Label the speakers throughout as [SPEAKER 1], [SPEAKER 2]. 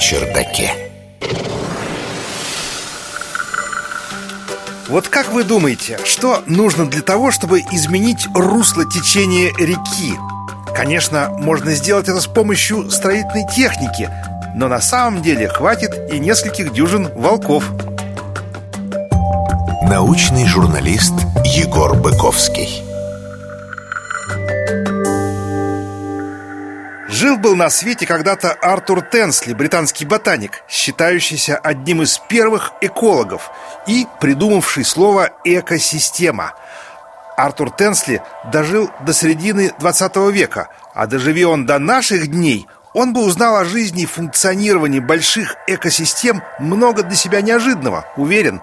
[SPEAKER 1] чердаке.
[SPEAKER 2] Вот как вы думаете, что нужно для того, чтобы изменить русло течения реки? Конечно, можно сделать это с помощью строительной техники, но на самом деле хватит и нескольких дюжин волков.
[SPEAKER 1] Научный журналист Егор Быковский.
[SPEAKER 2] Жил-был на свете когда-то Артур Тенсли, британский ботаник, считающийся одним из первых экологов и придумавший слово «экосистема». Артур Тенсли дожил до середины 20 века, а доживи он до наших дней, он бы узнал о жизни и функционировании больших экосистем много для себя неожиданного, уверен.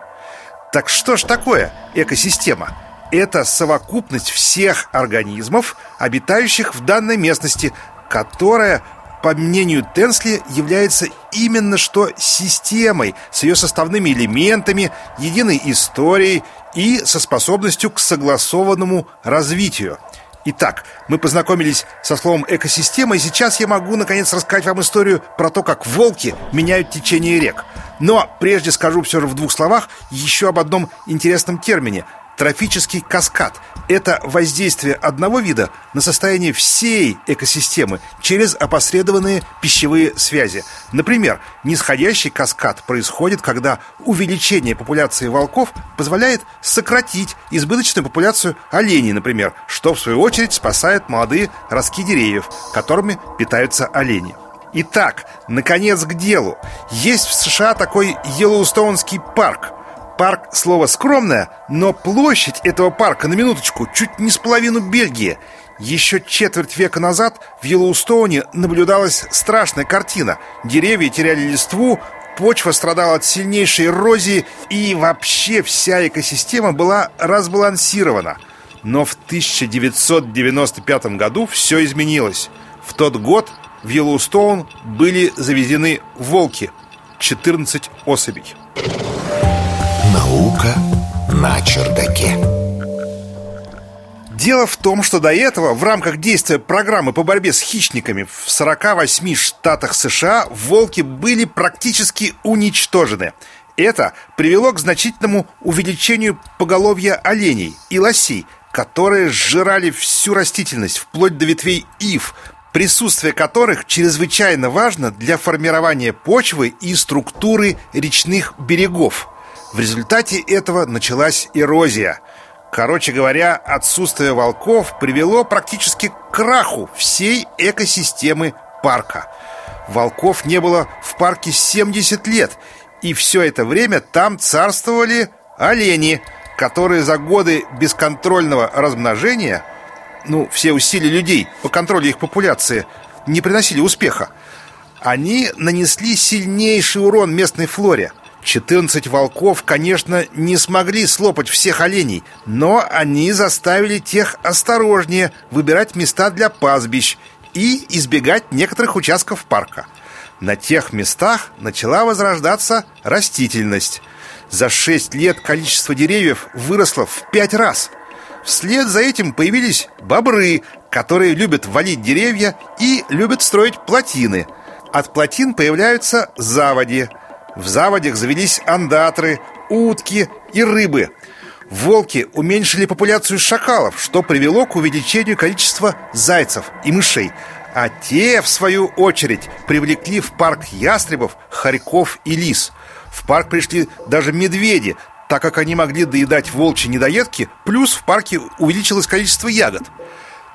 [SPEAKER 2] Так что ж такое экосистема? Это совокупность всех организмов, обитающих в данной местности, которая, по мнению Тенсли, является именно что системой с ее составными элементами, единой историей и со способностью к согласованному развитию. Итак, мы познакомились со словом «экосистема», и сейчас я могу, наконец, рассказать вам историю про то, как волки меняют течение рек. Но прежде скажу все же в двух словах еще об одном интересном термине – Трофический каскад – это воздействие одного вида на состояние всей экосистемы через опосредованные пищевые связи. Например, нисходящий каскад происходит, когда увеличение популяции волков позволяет сократить избыточную популяцию оленей, например, что в свою очередь спасает молодые ростки деревьев, которыми питаются олени. Итак, наконец к делу. Есть в США такой Йеллоустонский парк – Парк слово скромное, но площадь этого парка, на минуточку, чуть не с половину Бельгии. Еще четверть века назад в Йеллоустоуне наблюдалась страшная картина. Деревья теряли листву, почва страдала от сильнейшей эрозии, и вообще вся экосистема была разбалансирована. Но в 1995 году все изменилось. В тот год в Йеллоустоун были завезены волки. 14 особей.
[SPEAKER 1] Наука на чердаке.
[SPEAKER 2] Дело в том, что до этого в рамках действия программы по борьбе с хищниками в 48 штатах США волки были практически уничтожены. Это привело к значительному увеличению поголовья оленей и лосей, которые сжирали всю растительность, вплоть до ветвей ив, присутствие которых чрезвычайно важно для формирования почвы и структуры речных берегов – в результате этого началась эрозия. Короче говоря, отсутствие волков привело практически к краху всей экосистемы парка. Волков не было в парке 70 лет, и все это время там царствовали олени, которые за годы бесконтрольного размножения, ну, все усилия людей по контролю их популяции, не приносили успеха. Они нанесли сильнейший урон местной флоре – 14 волков, конечно, не смогли слопать всех оленей, но они заставили тех осторожнее выбирать места для пастбищ и избегать некоторых участков парка. На тех местах начала возрождаться растительность. За 6 лет количество деревьев выросло в 5 раз. Вслед за этим появились бобры, которые любят валить деревья и любят строить плотины. От плотин появляются заводи – в заводях завелись андатры, утки и рыбы. Волки уменьшили популяцию шакалов, что привело к увеличению количества зайцев и мышей. А те, в свою очередь, привлекли в парк ястребов, хорьков и лис. В парк пришли даже медведи, так как они могли доедать волчьи недоедки, плюс в парке увеличилось количество ягод.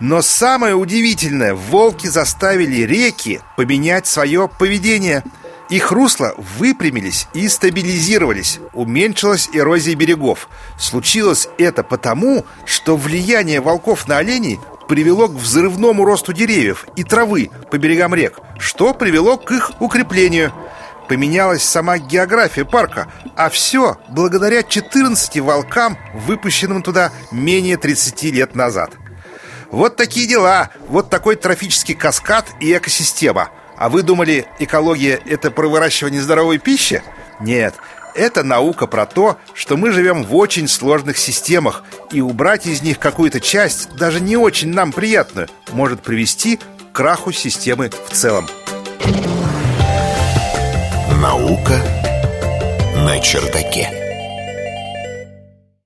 [SPEAKER 2] Но самое удивительное, волки заставили реки поменять свое поведение – их русла выпрямились и стабилизировались, уменьшилась эрозия берегов. Случилось это потому, что влияние волков на оленей привело к взрывному росту деревьев и травы по берегам рек, что привело к их укреплению. Поменялась сама география парка, а все благодаря 14 волкам, выпущенным туда менее 30 лет назад. Вот такие дела, вот такой трофический каскад и экосистема – а вы думали, экология – это про выращивание здоровой пищи? Нет, это наука про то, что мы живем в очень сложных системах, и убрать из них какую-то часть, даже не очень нам приятную, может привести к краху системы в целом.
[SPEAKER 1] Наука на чердаке.